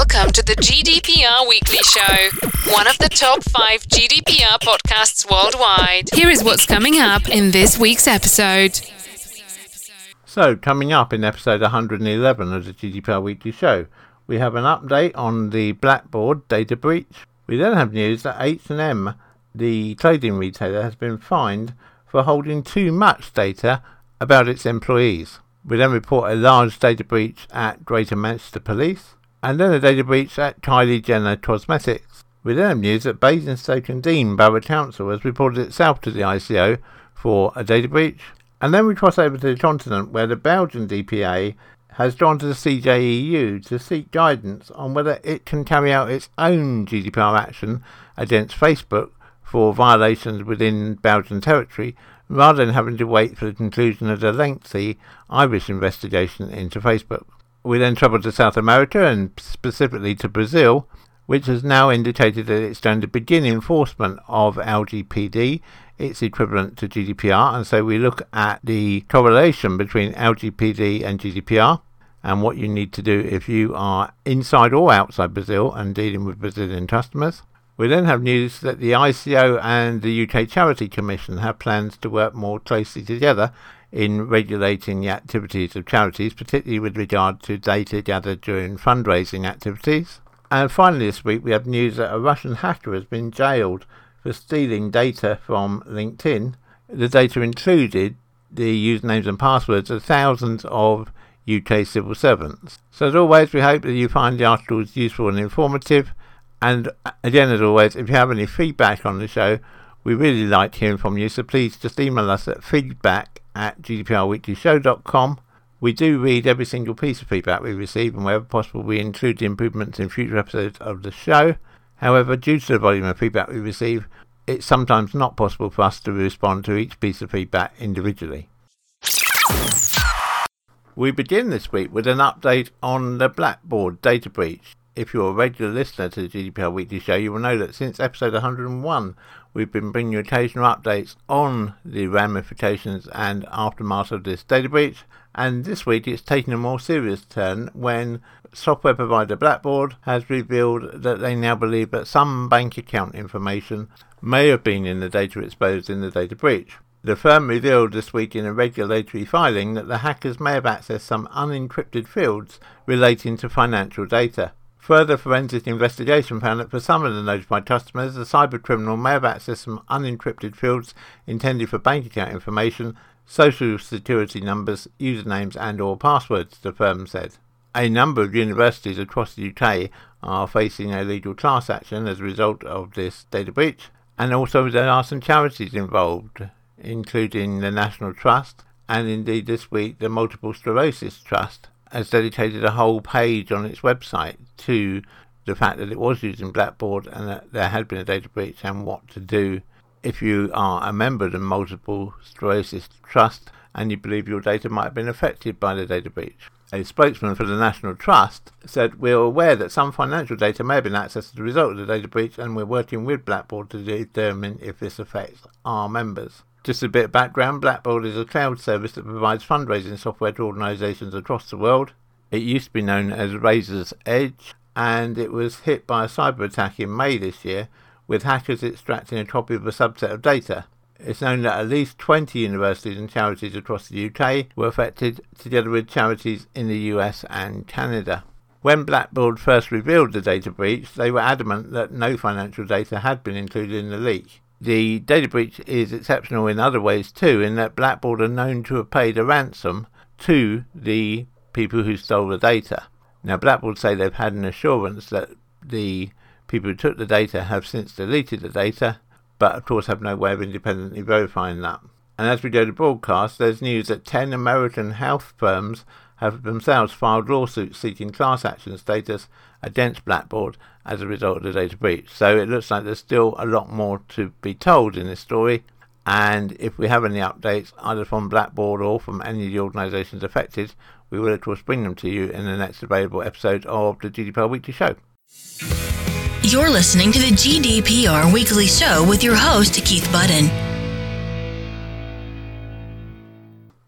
Welcome to the GDPR Weekly Show, one of the top five GDPR podcasts worldwide. Here is what's coming up in this week's episode. So, coming up in episode 111 of the GDPR Weekly Show, we have an update on the Blackbaud data breach. We then have news that H&M, the clothing retailer, has been fined for holding too much data about its employees. We then report a large data breach at Greater Manchester Police, and then a data breach at Kylie Jenner Cosmetics. We then have news that Basingstoke and Deane Borough Council has reported itself to the ICO for a data breach. And then we cross over to the continent where the Belgian DPA has gone to the CJEU to seek guidance on whether it can carry out its own GDPR action against Facebook for violations within Belgian territory rather than having to wait for the conclusion of the lengthy Irish investigation into Facebook. We then travel to South America and specifically to Brazil, which has now indicated that it's going to begin enforcement of LGPD, its equivalent to GDPR. And so we look at the correlation between LGPD and GDPR and what you need to do if you are inside or outside Brazil and dealing with Brazilian customers. We then have news that the ICO and the UK Charity Commission have plans to work more closely together in regulating the activities of charities, particularly with regard to data gathered during fundraising activities. And finally, this week we have news that a Russian hacker has been jailed for stealing data from LinkedIn. The data included the usernames and passwords of thousands of UK civil servants. So, as always, we hope that you find the articles useful and informative. And uh, again, as always, if you have any feedback on the show, we really like hearing from you. So please just email us at feedback at gdprweeklyshow.com. We do read every single piece of feedback we receive, and wherever possible, we include the improvements in future episodes of the show. However, due to the volume of feedback we receive, it's sometimes not possible for us to respond to each piece of feedback individually. We begin this week with an update on the Blackbaud data breach. If you're a regular listener to the GDPR Weekly Show, you will know that since episode 101, we've been bringing you occasional updates on the ramifications and aftermath of this data breach. And this week it's taken a more serious turn when software provider Blackbaud has revealed that they now believe that some bank account information may have been in the data exposed in the data breach. The firm revealed this week in a regulatory filing that the hackers may have accessed some unencrypted fields relating to financial data. Further forensic investigation found that for some of the notified customers, the cybercriminal may have accessed some unencrypted fields intended for bank account information, social security numbers, usernames and or passwords, the firm said. A number of universities across the UK are facing a legal class action as a result of this data breach, and also there are some charities involved, including the National Trust and indeed this week the Multiple Sclerosis Trust has dedicated a whole page on its website to the fact that it was using Blackbaud and that there had been a data breach and what to do if you are a member of the Multiple Sclerosis Trust and you believe your data might have been affected by the data breach. A spokesman for the National Trust said, We're aware that some financial data may have been accessed as a result of the data breach, and we're working with Blackbaud to determine if this affects our members. Just a bit of background Blackbaud is a cloud service that provides fundraising software to organisations across the world. It used to be known as Raiser's Edge, and it was hit by a cyber attack in May this year, with hackers extracting a copy of a subset of data. It's known that at least 20 universities and charities across the UK were affected, together with charities in the US and Canada. When Blackbaud first revealed the data breach, they were adamant that no financial data had been included in the leak. The data breach is exceptional in other ways too, in that Blackbaud are known to have paid a ransom to the people who stole the data. Now, Blackbaud say they've had an assurance that the people who took the data have since deleted the data, but of course have no way of independently verifying that. And as we go to broadcast, there's news that 10 American health firms have themselves filed lawsuits seeking class action status against Blackbaud as a result of the data breach. So it looks like there's still a lot more to be told in this story. And if we have any updates, either from Blackbaud or from any of the organisations affected, we will of course bring them to you in the next available episode of the GDPR Weekly Show. You're listening to the GDPR Weekly Show with your host, Keith Budden.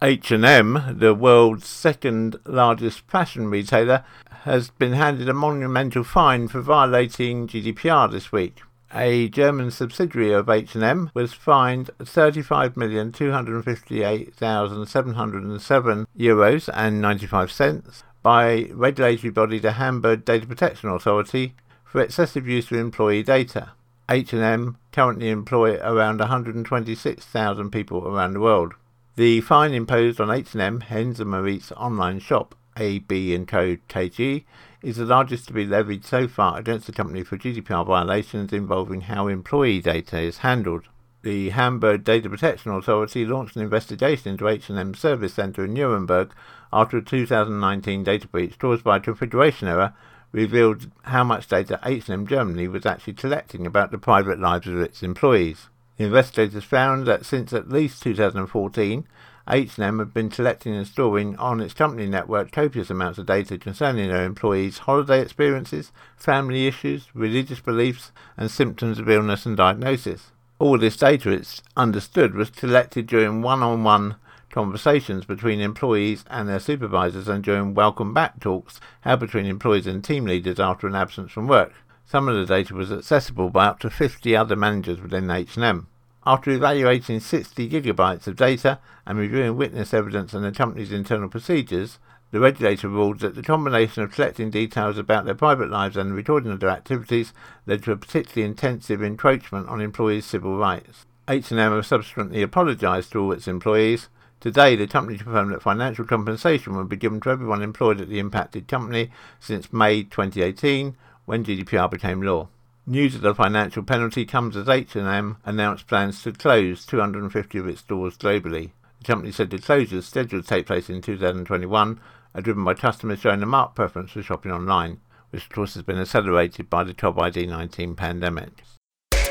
H&M, the world's second largest fashion retailer, has been handed a monumental fine for violating GDPR this week. A German subsidiary of H&M was fined 35,258,707 euros and 95 cents by regulatory body the Hamburg Data Protection Authority for excessive use of employee data. H&M currently employ around 126,000 people around the world. The fine imposed on H&M, Hennes and Mauritz online shop, AB & Co. KG, is the largest to be levied so far against the company for GDPR violations involving how employee data is handled. The Hamburg Data Protection Authority launched an investigation into H&M's service centre in Nuremberg after a 2019 data breach caused by a configuration error revealed how much data H&M Germany was actually collecting about the private lives of its employees. Investigators found that since at least 2014, H&M had been collecting and storing on its company network copious amounts of data concerning their employees' holiday experiences, family issues, religious beliefs, and symptoms of illness and diagnosis. All this data, it's understood, was collected during one-on-one conversations between employees and their supervisors and during welcome back talks held between employees and team leaders after an absence from work. Some of the data was accessible by up to 50 other managers within H&M. After evaluating 60 gigabytes of data and reviewing witness evidence and the company's internal procedures, the regulator ruled that the combination of collecting details about their private lives and recording of their activities led to a particularly intensive encroachment on employees' civil rights. H&M have subsequently apologised to all its employees. Today, the company confirmed that financial compensation will be given to everyone employed at the impacted company since May 2018, when GDPR became law. News of the financial penalty comes as H&M announced plans to close 250 of its stores globally. The company said the closures, scheduled to take place in 2021, are driven by customers showing a marked preference for shopping online, which of course has been accelerated by the COVID-19 pandemic.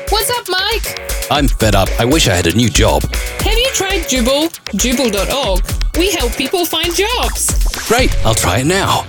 What's up, Mike? I'm fed up. I wish I had a new job. Have you tried Jubal? Jubal.org. We help people find jobs. Great, I'll try it now.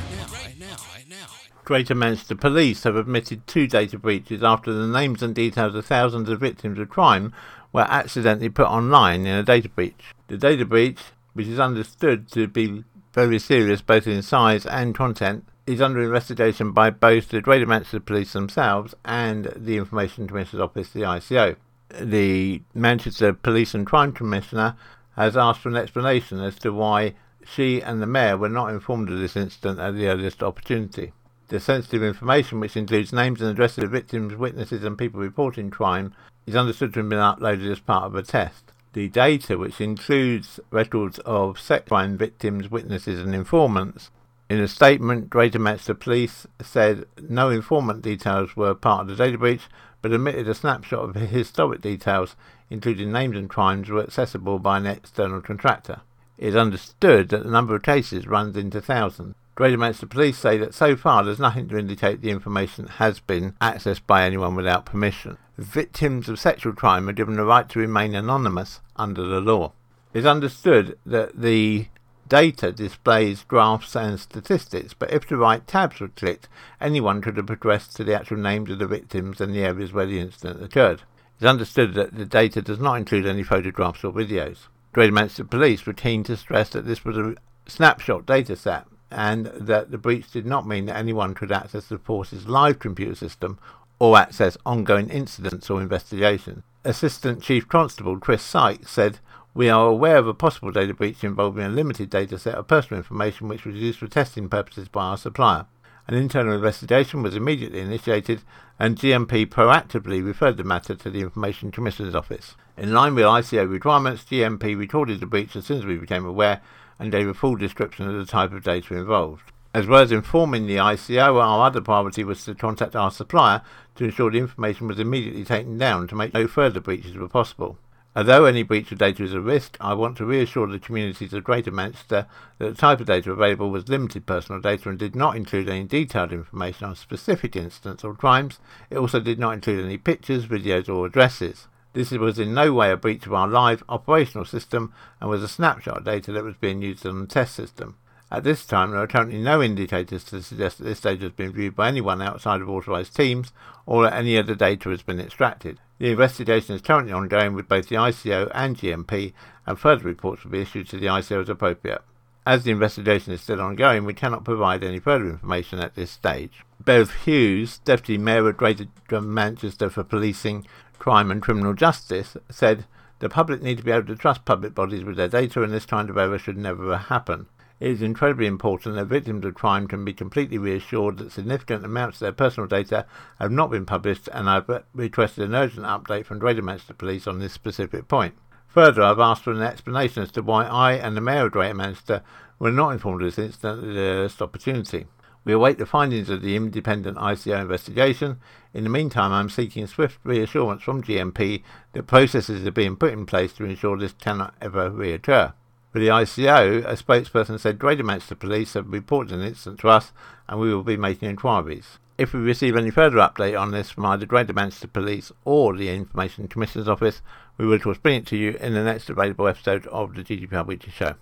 Greater Manchester Police have admitted two data breaches after the names and details of thousands of victims of crime were accidentally put online in a data breach. The data breach, which is understood to be very serious both in size and content, is under investigation by both the Greater Manchester Police themselves and the Information Commissioner's Office, the ICO. The Manchester Police and Crime Commissioner has asked for an explanation as to why she and the Mayor were not informed of this incident at the earliest opportunity. The sensitive information, which includes names and addresses of victims, witnesses, and people reporting crime, is understood to have been uploaded as part of a test. The data, which includes records of sex crime victims, witnesses, and informants, in a statement, Greater Manchester Police said no informant details were part of the data breach, but admitted a snapshot of historic details, including names and crimes, were accessible by an external contractor. It is understood that the number of cases runs into thousands. Greater Manchester Police say that so far there's nothing to indicate the information has been accessed by anyone without permission. Victims of sexual crime are given the right to remain anonymous under the law. It's understood that the data displays graphs and statistics, but if the right tabs were clicked, anyone could have progressed to the actual names of the victims and the areas where the incident occurred. It's understood that the data does not include any photographs or videos. Greater Manchester Police were keen to stress that this was a snapshot data set and that the breach did not mean that anyone could access the force's live computer system or access ongoing incidents or investigations. Assistant Chief Constable Chris Sykes said, We are aware of a possible data breach involving a limited data set of personal information which was used for testing purposes by our supplier. An internal investigation was immediately initiated, and GMP proactively referred the matter to the Information Commissioner's Office. In line with ICO requirements, GMP recorded the breach as soon as we became aware and gave a full description of the type of data involved. As well as informing the ICO, our other priority was to contact our supplier to ensure the information was immediately taken down to make no further breaches were possible. Although any breach of data is a risk, I want to reassure the communities of Greater Manchester that the type of data available was limited personal data and did not include any detailed information on specific incidents or crimes. It also did not include any pictures, videos, or addresses. This was in no way a breach of our live operational system and was a snapshot of data that was being used on the test system. At this time, there are currently no indicators to suggest that this data has been viewed by anyone outside of authorised teams or that any other data has been extracted. The investigation is currently ongoing with both the ICO and GMP, and further reports will be issued to the ICO as appropriate. As the investigation is still ongoing, we cannot provide any further information at this stage. Bev Hughes, Deputy Mayor of Greater Manchester for Policing, Crime and Criminal Justice, said the public need to be able to trust public bodies with their data, and this kind of error should never happen. It is incredibly important that victims of crime can be completely reassured that significant amounts of their personal data have not been published, and I've requested an urgent update from Greater Manchester Police on this specific point. Further, I've asked for an explanation as to why I and the Mayor of Greater Manchester were not informed of this incident at the earliest opportunity. We await the findings of the independent ICO investigation. In the meantime, I'm seeking swift reassurance from GMP that processes are being put in place to ensure this cannot ever reoccur. For the ICO, a spokesperson said Greater Manchester Police have reported an incident to us and we will be making inquiries. If we receive any further update on this from either Greater Manchester Police or the Information Commissioner's Office, we will of course bring it to you in the next available episode of the GDPR Weekly Show.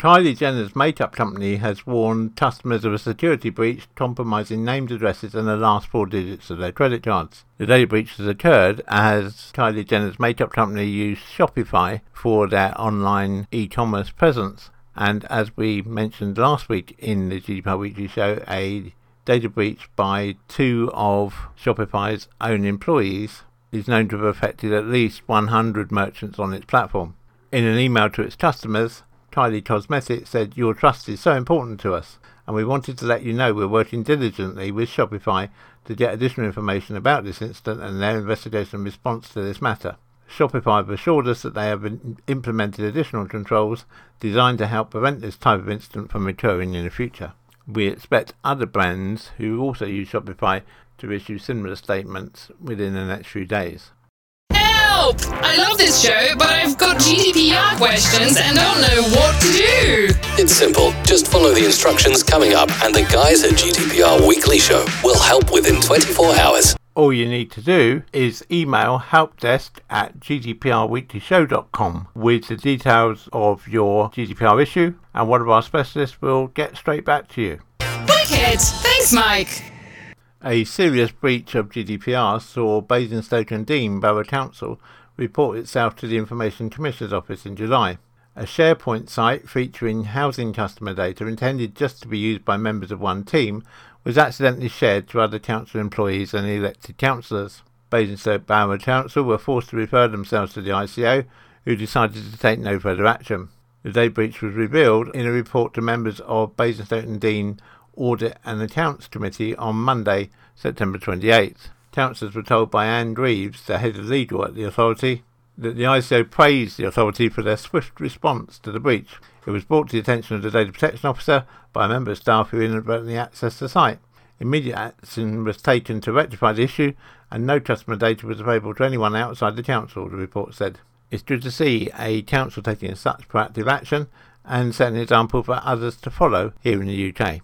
Kylie Jenner's makeup company has warned customers of a security breach compromising named addresses and the last four digits of their credit cards. The data breach has occurred as Kylie Jenner's makeup company used Shopify for their online e-commerce presence. And as we mentioned last week in the GDPR Weekly Show, a data breach by two of Shopify's own employees is known to have affected at least 100 merchants on its platform. In an email to its customers, Kylie Cosmetics said, Your trust is so important to us, and we wanted to let you know we're working diligently with Shopify to get additional information about this incident and their investigation response to this matter. Shopify have assured us that they have implemented additional controls designed to help prevent this type of incident from occurring in the future. We expect other brands who also use Shopify to issue similar statements within the next few days. Help! I love this show, but I've got GDPR questions and I don't know what to do. It's simple. Just follow the instructions coming up, and the guys at GDPR Weekly Show will help within 24 hours all you need to do is email helpdesk at gdprweeklyshow.com with the details of your GDPR issue, and one of our specialists will get straight back to you. Wicked! Thanks, Mike. A serious breach of GDPR saw Basingstoke and Deane Borough Council report itself to the Information Commissioner's Office in July. A SharePoint site featuring housing customer data intended just to be used by members of one team was accidentally shared to other council employees and elected councillors. Basingstoke Borough Council were forced to refer themselves to the ICO, who decided to take no further action. The day breach was revealed in a report to members of Basingstoke and Deane Audit and Accounts Committee on Monday, September 28th. Councillors were told by Anne Greaves, the head of legal at the authority, that the ICO praised the authority for their swift response to the breach. It was brought to the attention of the data protection officer by a member of staff who inadvertently accessed the site. Immediate action was taken to rectify the issue, and no customer data was available to anyone outside the council, the report said. It's good to see a council taking such proactive action and setting an example for others to follow here in the UK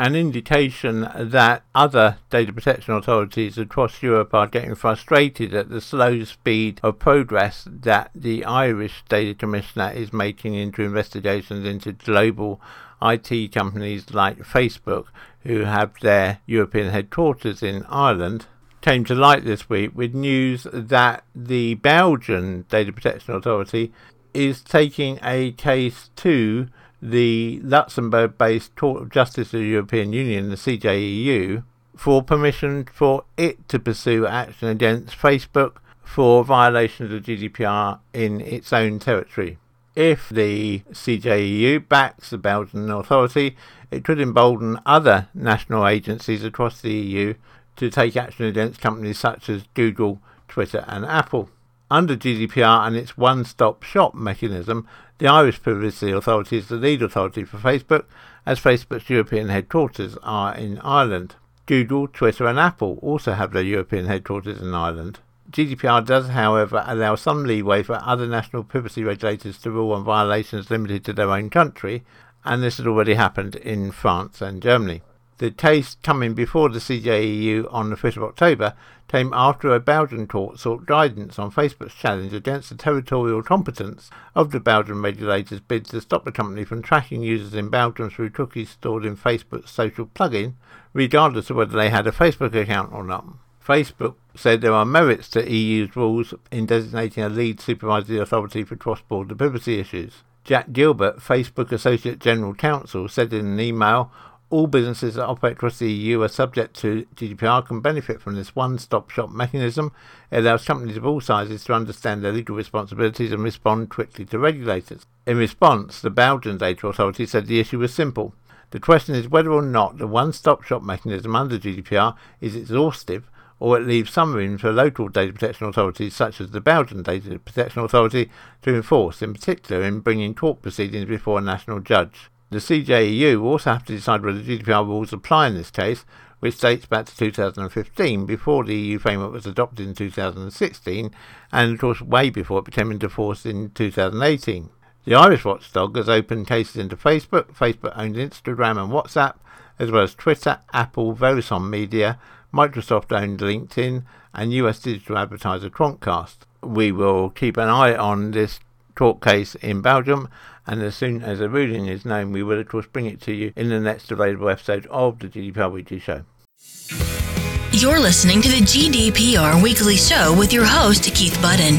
an indication that other data protection authorities across Europe are getting frustrated at the slow speed of progress that the Irish Data Commissioner is making into investigations into global IT companies like Facebook, who have their European headquarters in Ireland, came to light this week with news that the Belgian Data Protection Authority is taking a case to the Luxembourg based Court of Justice of the European Union, the CJEU, for permission for it to pursue action against Facebook for violations of the GDPR in its own territory. If the CJEU backs the Belgian authority, it could embolden other national agencies across the EU to take action against companies such as Google, Twitter, and Apple. Under GDPR and its one stop shop mechanism, the Irish Privacy Authority is the lead authority for Facebook, as Facebook's European headquarters are in Ireland. Google, Twitter, and Apple also have their European headquarters in Ireland. GDPR does, however, allow some leeway for other national privacy regulators to rule on violations limited to their own country, and this has already happened in France and Germany. The case coming before the CJEU on the 5th of October came after a Belgian court sought guidance on Facebook's challenge against the territorial competence of the Belgian regulators' bid to stop the company from tracking users in Belgium through cookies stored in Facebook's social plugin, regardless of whether they had a Facebook account or not. Facebook said there are merits to EU's rules in designating a lead supervisory authority for cross-border privacy issues. Jack Gilbert, Facebook Associate General Counsel, said in an email all businesses that operate across the EU are subject to GDPR can benefit from this one-stop shop mechanism. It allows companies of all sizes to understand their legal responsibilities and respond quickly to regulators. In response, the Belgian Data Authority said the issue was simple. The question is whether or not the one-stop shop mechanism under GDPR is exhaustive or it leaves some room for local data protection authorities such as the Belgian Data Protection Authority to enforce, in particular in bringing court proceedings before a national judge. The CJEU will also have to decide whether GDPR rules apply in this case, which dates back to 2015, before the EU framework was adopted in 2016, and of course way before it became into force in 2018. The Irish watchdog has opened cases into Facebook, Facebook owned Instagram and WhatsApp, as well as Twitter, Apple, Verizon Media, Microsoft owned LinkedIn, and US digital advertiser Quantcast. We will keep an eye on this court case in Belgium and as soon as a ruling is known, we will of course bring it to you in the next available episode of the GDPR Weekly Show. You're listening to the GDPR Weekly Show with your host, Keith Budden.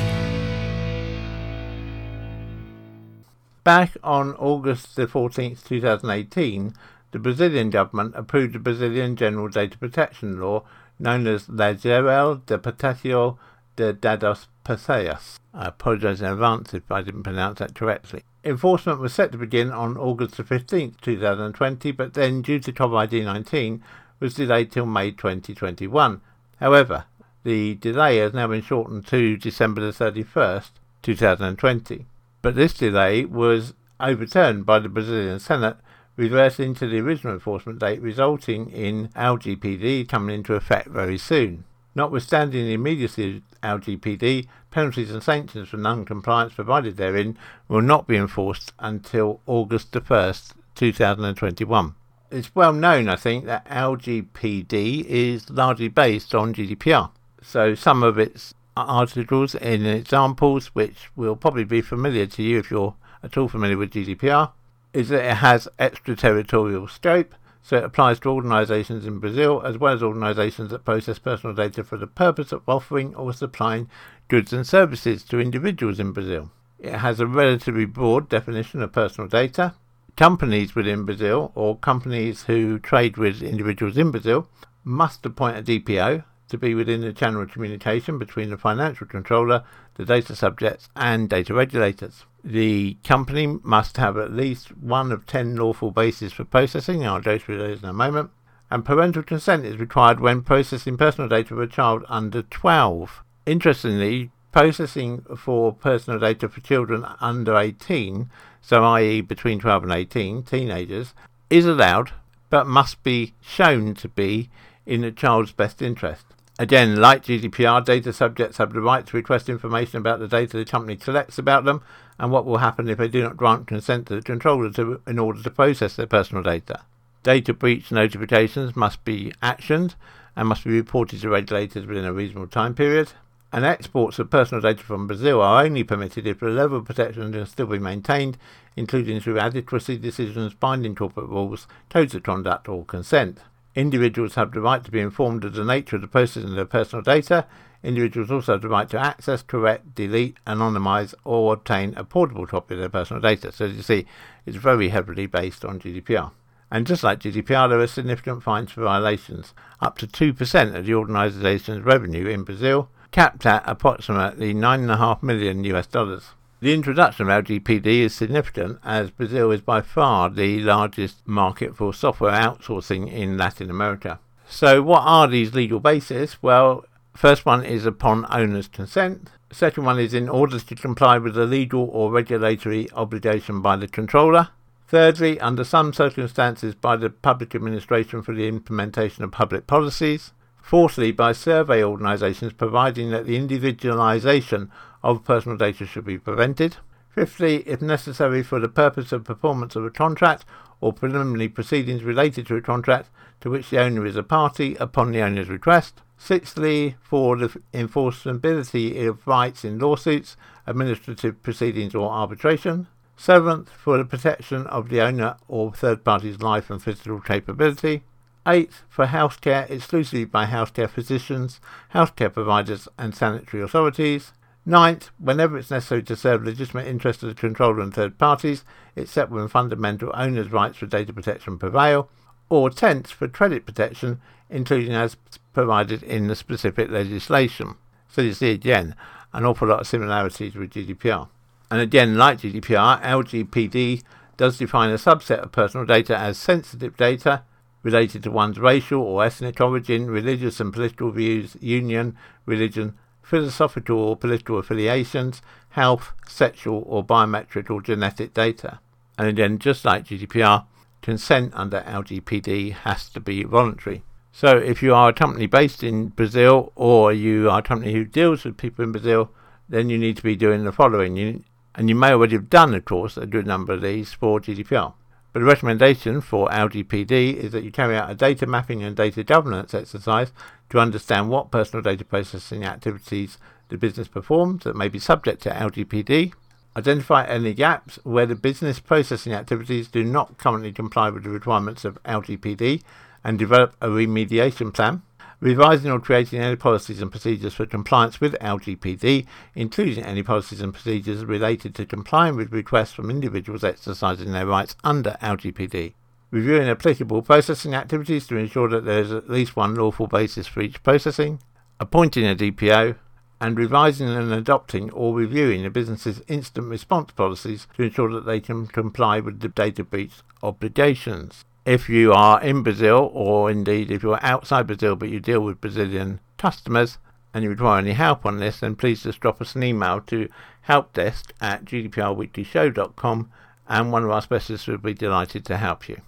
Back on August the 14th, 2018, the Brazilian government approved the Brazilian General Data Protection Law known as Lei Geral de Proteção de Dados Pessoais. I apologise in advance if I didn't pronounce that correctly. Enforcement was set to begin on August the 15th, 2020, but then, due to COVID 19, was delayed till May 2021. However, the delay has now been shortened to December the 31st, 2020. But this delay was overturned by the Brazilian Senate, reversing to the original enforcement date, resulting in LGPD coming into effect very soon. Notwithstanding the immediacy of LGPD, penalties and sanctions for non-compliance provided therein will not be enforced until August the 1st, 2021. It's well known, I think, that LGPD is largely based on GDPR. So some of its articles and examples, which will probably be familiar to you if you're at all familiar with GDPR, is that it has extraterritorial scope, so it applies to organisations in Brazil as well as organisations that process personal data for the purpose of offering or supplying goods and services to individuals in Brazil. It has a relatively broad definition of personal data. Companies within Brazil or companies who trade with individuals in Brazil must appoint a DPO to be within the channel of communication between the financial controller, the data subjects, and data regulators. The company must have at least one of 10 lawful bases for processing, I'll go through those in a moment, and parental consent is required when processing personal data of a child under 12. Interestingly, processing for personal data for children under 18, so i.e. between 12 and 18, teenagers, is allowed but must be shown to be in the child's best interest. Again, like GDPR, data subjects have the right to request information about the data the company collects about them and what will happen if they do not grant consent to the controller to, in order to process their personal data. Data breach notifications must be actioned and must be reported to regulators within a reasonable time period. And exports of personal data from Brazil are only permitted if the level of protection can still be maintained, including through adequacy decisions, binding corporate rules, codes of conduct, or consent. Individuals have the right to be informed of the nature of the processing of their personal data. Individuals also have the right to access, correct, delete, anonymize, or obtain a portable copy of their personal data. So, as you see, it's very heavily based on GDPR. And just like GDPR, there are significant fines for violations, up to 2% of the organization's revenue in Brazil, capped at approximately 9.5 million US dollars. The introduction of LGPD is significant as Brazil is by far the largest market for software outsourcing in Latin America. So, what are these legal bases? Well, first one is upon owner's consent. Second one is in order to comply with a legal or regulatory obligation by the controller. Thirdly, under some circumstances by the public administration for the implementation of public policies. Fourthly, by survey organisations providing that the individualisation of personal data should be prevented. Fifthly, if necessary for the purpose of performance of a contract or preliminary proceedings related to a contract to which the owner is a party upon the owner's request. Sixthly, for the enforceability of rights in lawsuits, administrative proceedings or arbitration. Seventh, for the protection of the owner or third party's life and physical capability. Eighth, for healthcare exclusively by healthcare physicians, healthcare providers and sanitary authorities. Ninth, whenever it's necessary to serve legitimate interests of the controller and third parties, except when fundamental owners' rights for data protection prevail. Or tenth, for credit protection, including as provided in the specific legislation. So you see again an awful lot of similarities with GDPR. And again, like GDPR, LGPD does define a subset of personal data as sensitive data related to one's racial or ethnic origin, religious and political views, union, religion, philosophical or political affiliations, health, sexual or biometric or genetic data. And again, just like GDPR, consent under LGPD has to be voluntary. So if you are a company based in Brazil or you are a company who deals with people in Brazil, then you need to be doing the following. You, and you may already have done, of course, a good number of these for GDPR. But the recommendation for LGPD is that you carry out a data mapping and data governance exercise to understand what personal data processing activities the business performs that may be subject to LGPD, identify any gaps where the business processing activities do not currently comply with the requirements of LGPD, and develop a remediation plan, revising or creating any policies and procedures for compliance with LGPD, including any policies and procedures related to complying with requests from individuals exercising their rights under LGPD, reviewing applicable processing activities to ensure that there is at least one lawful basis for each processing, appointing a DPO, and revising and adopting or reviewing a business's instant response policies to ensure that they can comply with the data breach obligations if you are in Brazil, or indeed if you're outside Brazil but you deal with Brazilian customers and you require any help on this, then please just drop us an email to helpdesk at gdprweeklyshow.com and one of our specialists would be delighted to help you.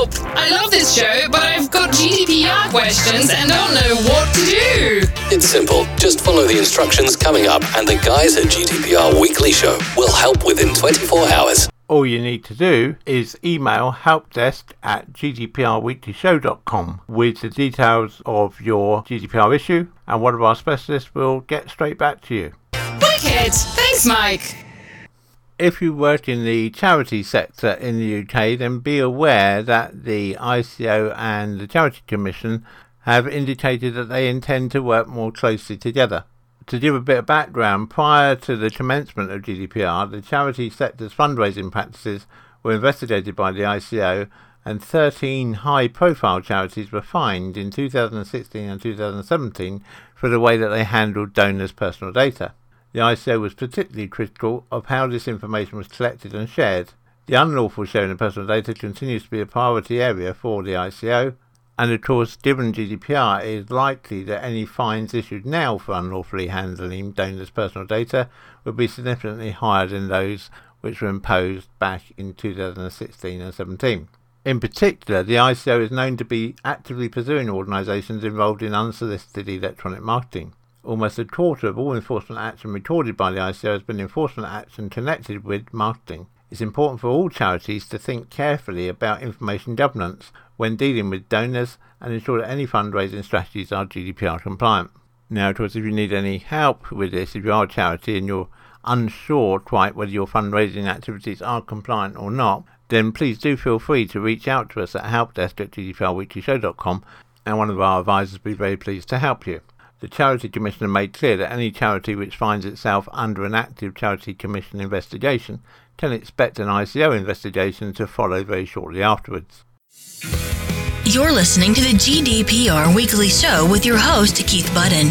Help! I love this show, but I've got GDPR questions and don't know what to do. It's simple. Just follow the instructions coming up, and the guys at GDPR Weekly Show will help within 24 hours all you need to do is email helpdesk at gdprweeklyshow.com with the details of your GDPR issue, and one of our specialists will get straight back to you. Wicked! Thanks, Mike. If you work in the charity sector in the UK, then be aware that the ICO and the Charity Commission have indicated that they intend to work more closely together to give a bit of background, prior to the commencement of GDPR, the charity sector's fundraising practices were investigated by the ICO, and 13 high profile charities were fined in 2016 and 2017 for the way that they handled donors' personal data. The ICO was particularly critical of how this information was collected and shared. The unlawful sharing of personal data continues to be a priority area for the ICO, and of course, given GDPR, it is likely that any fines issued now for unlawfully handling donors' personal data would be significantly higher than those which were imposed back in 2016 and 17. In particular, the ICO is known to be actively pursuing organisations involved in unsolicited electronic marketing. Almost a quarter of all enforcement action recorded by the ICO has been enforcement action connected with marketing. It's important for all charities to think carefully about information governance when dealing with donors and ensure that any fundraising strategies are GDPR compliant. Now, of course, if you need any help with this, if you are a charity and you're unsure quite whether your fundraising activities are compliant or not, then please do feel free to reach out to us at helpdesk at gdprweeklyshow.com and one of our advisors will be very pleased to help you. The Charity Commissioner made clear that any charity which finds itself under an active Charity Commission investigation can expect an ICO investigation to follow very shortly afterwards. You're listening to the GDPR Weekly Show with your host, Keith Budden.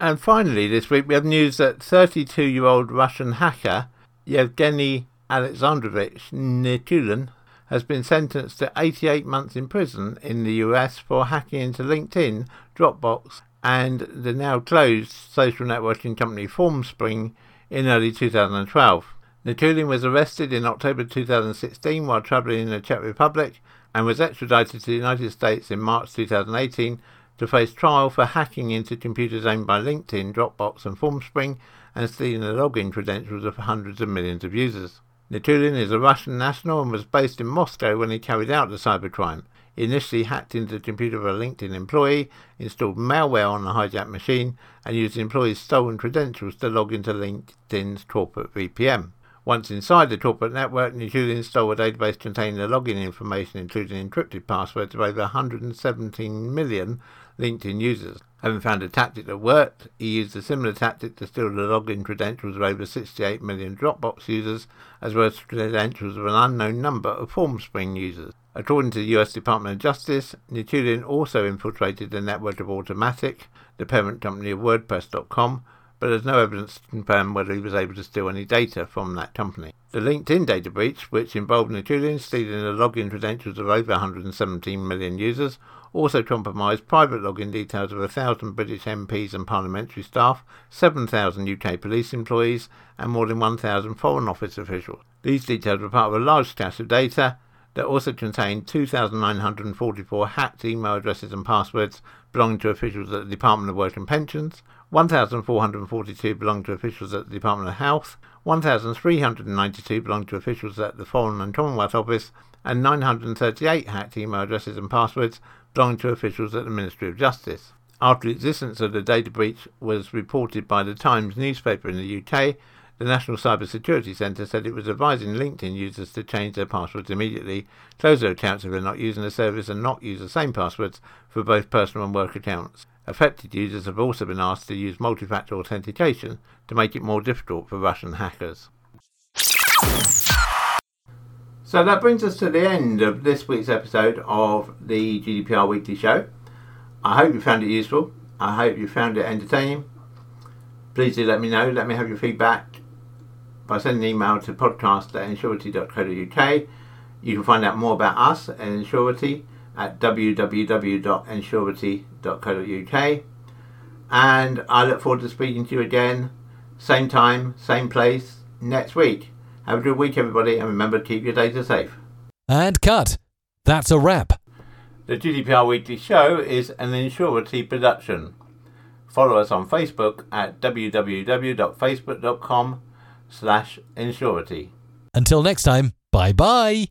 And finally, this week we have news that 32 year old Russian hacker Yevgeny Alexandrovich Nikulin has been sentenced to 88 months in prison in the US for hacking into LinkedIn, Dropbox, and the now closed social networking company Formspring in early 2012. Nikulin was arrested in October 2016 while travelling in the Czech Republic and was extradited to the United States in March 2018 to face trial for hacking into computers owned by LinkedIn, Dropbox, and Formspring and stealing the login credentials of hundreds of millions of users. Nikulin is a Russian national and was based in Moscow when he carried out the cybercrime. He initially hacked into the computer of a LinkedIn employee, installed malware on the hijacked machine, and used the employee's stolen credentials to log into LinkedIn's corporate VPN. Once inside the corporate network, Nikulin stole a database containing the login information, including encrypted passwords of over 117 million LinkedIn users. Having found a tactic that worked, he used a similar tactic to steal the login credentials of over 68 million Dropbox users, as well as credentials of an unknown number of FormSpring users. According to the US Department of Justice, Nikulin also infiltrated the network of Automattic, the parent company of WordPress.com, but there's no evidence to confirm whether he was able to steal any data from that company. The LinkedIn data breach, which involved Nikulin stealing the login credentials of over 117 million users, also compromised private login details of 1,000 British MPs and parliamentary staff, 7,000 UK police employees, and more than 1,000 Foreign Office officials. These details were part of a large cache of data that also contained 2,944 hacked email addresses and passwords belonging to officials at the Department of Work and Pensions, 1,442 belonged to officials at the Department of Health, 1,392 belonged to officials at the Foreign and Commonwealth Office, and 938 hacked email addresses and passwords belonging to officials at the Ministry of Justice. After the existence of the data breach was reported by the Times newspaper in the UK, the National Cyber Security Centre said it was advising LinkedIn users to change their passwords immediately, close their accounts if they're not using the service, and not use the same passwords for both personal and work accounts. Affected users have also been asked to use multi factor authentication to make it more difficult for Russian hackers. So that brings us to the end of this week's episode of the GDPR Weekly Show. I hope you found it useful. I hope you found it entertaining. Please do let me know. Let me have your feedback by sending an email to podcast at insurity.co.uk. You can find out more about us at Insurity at www.insurity.co.uk. And I look forward to speaking to you again, same time, same place, next week. Have a good week, everybody, and remember to keep your data safe. And cut. That's a wrap. The GDPR Weekly Show is an Insurity production. Follow us on Facebook at www.facebook.com slash Insurity. Until next time, bye bye.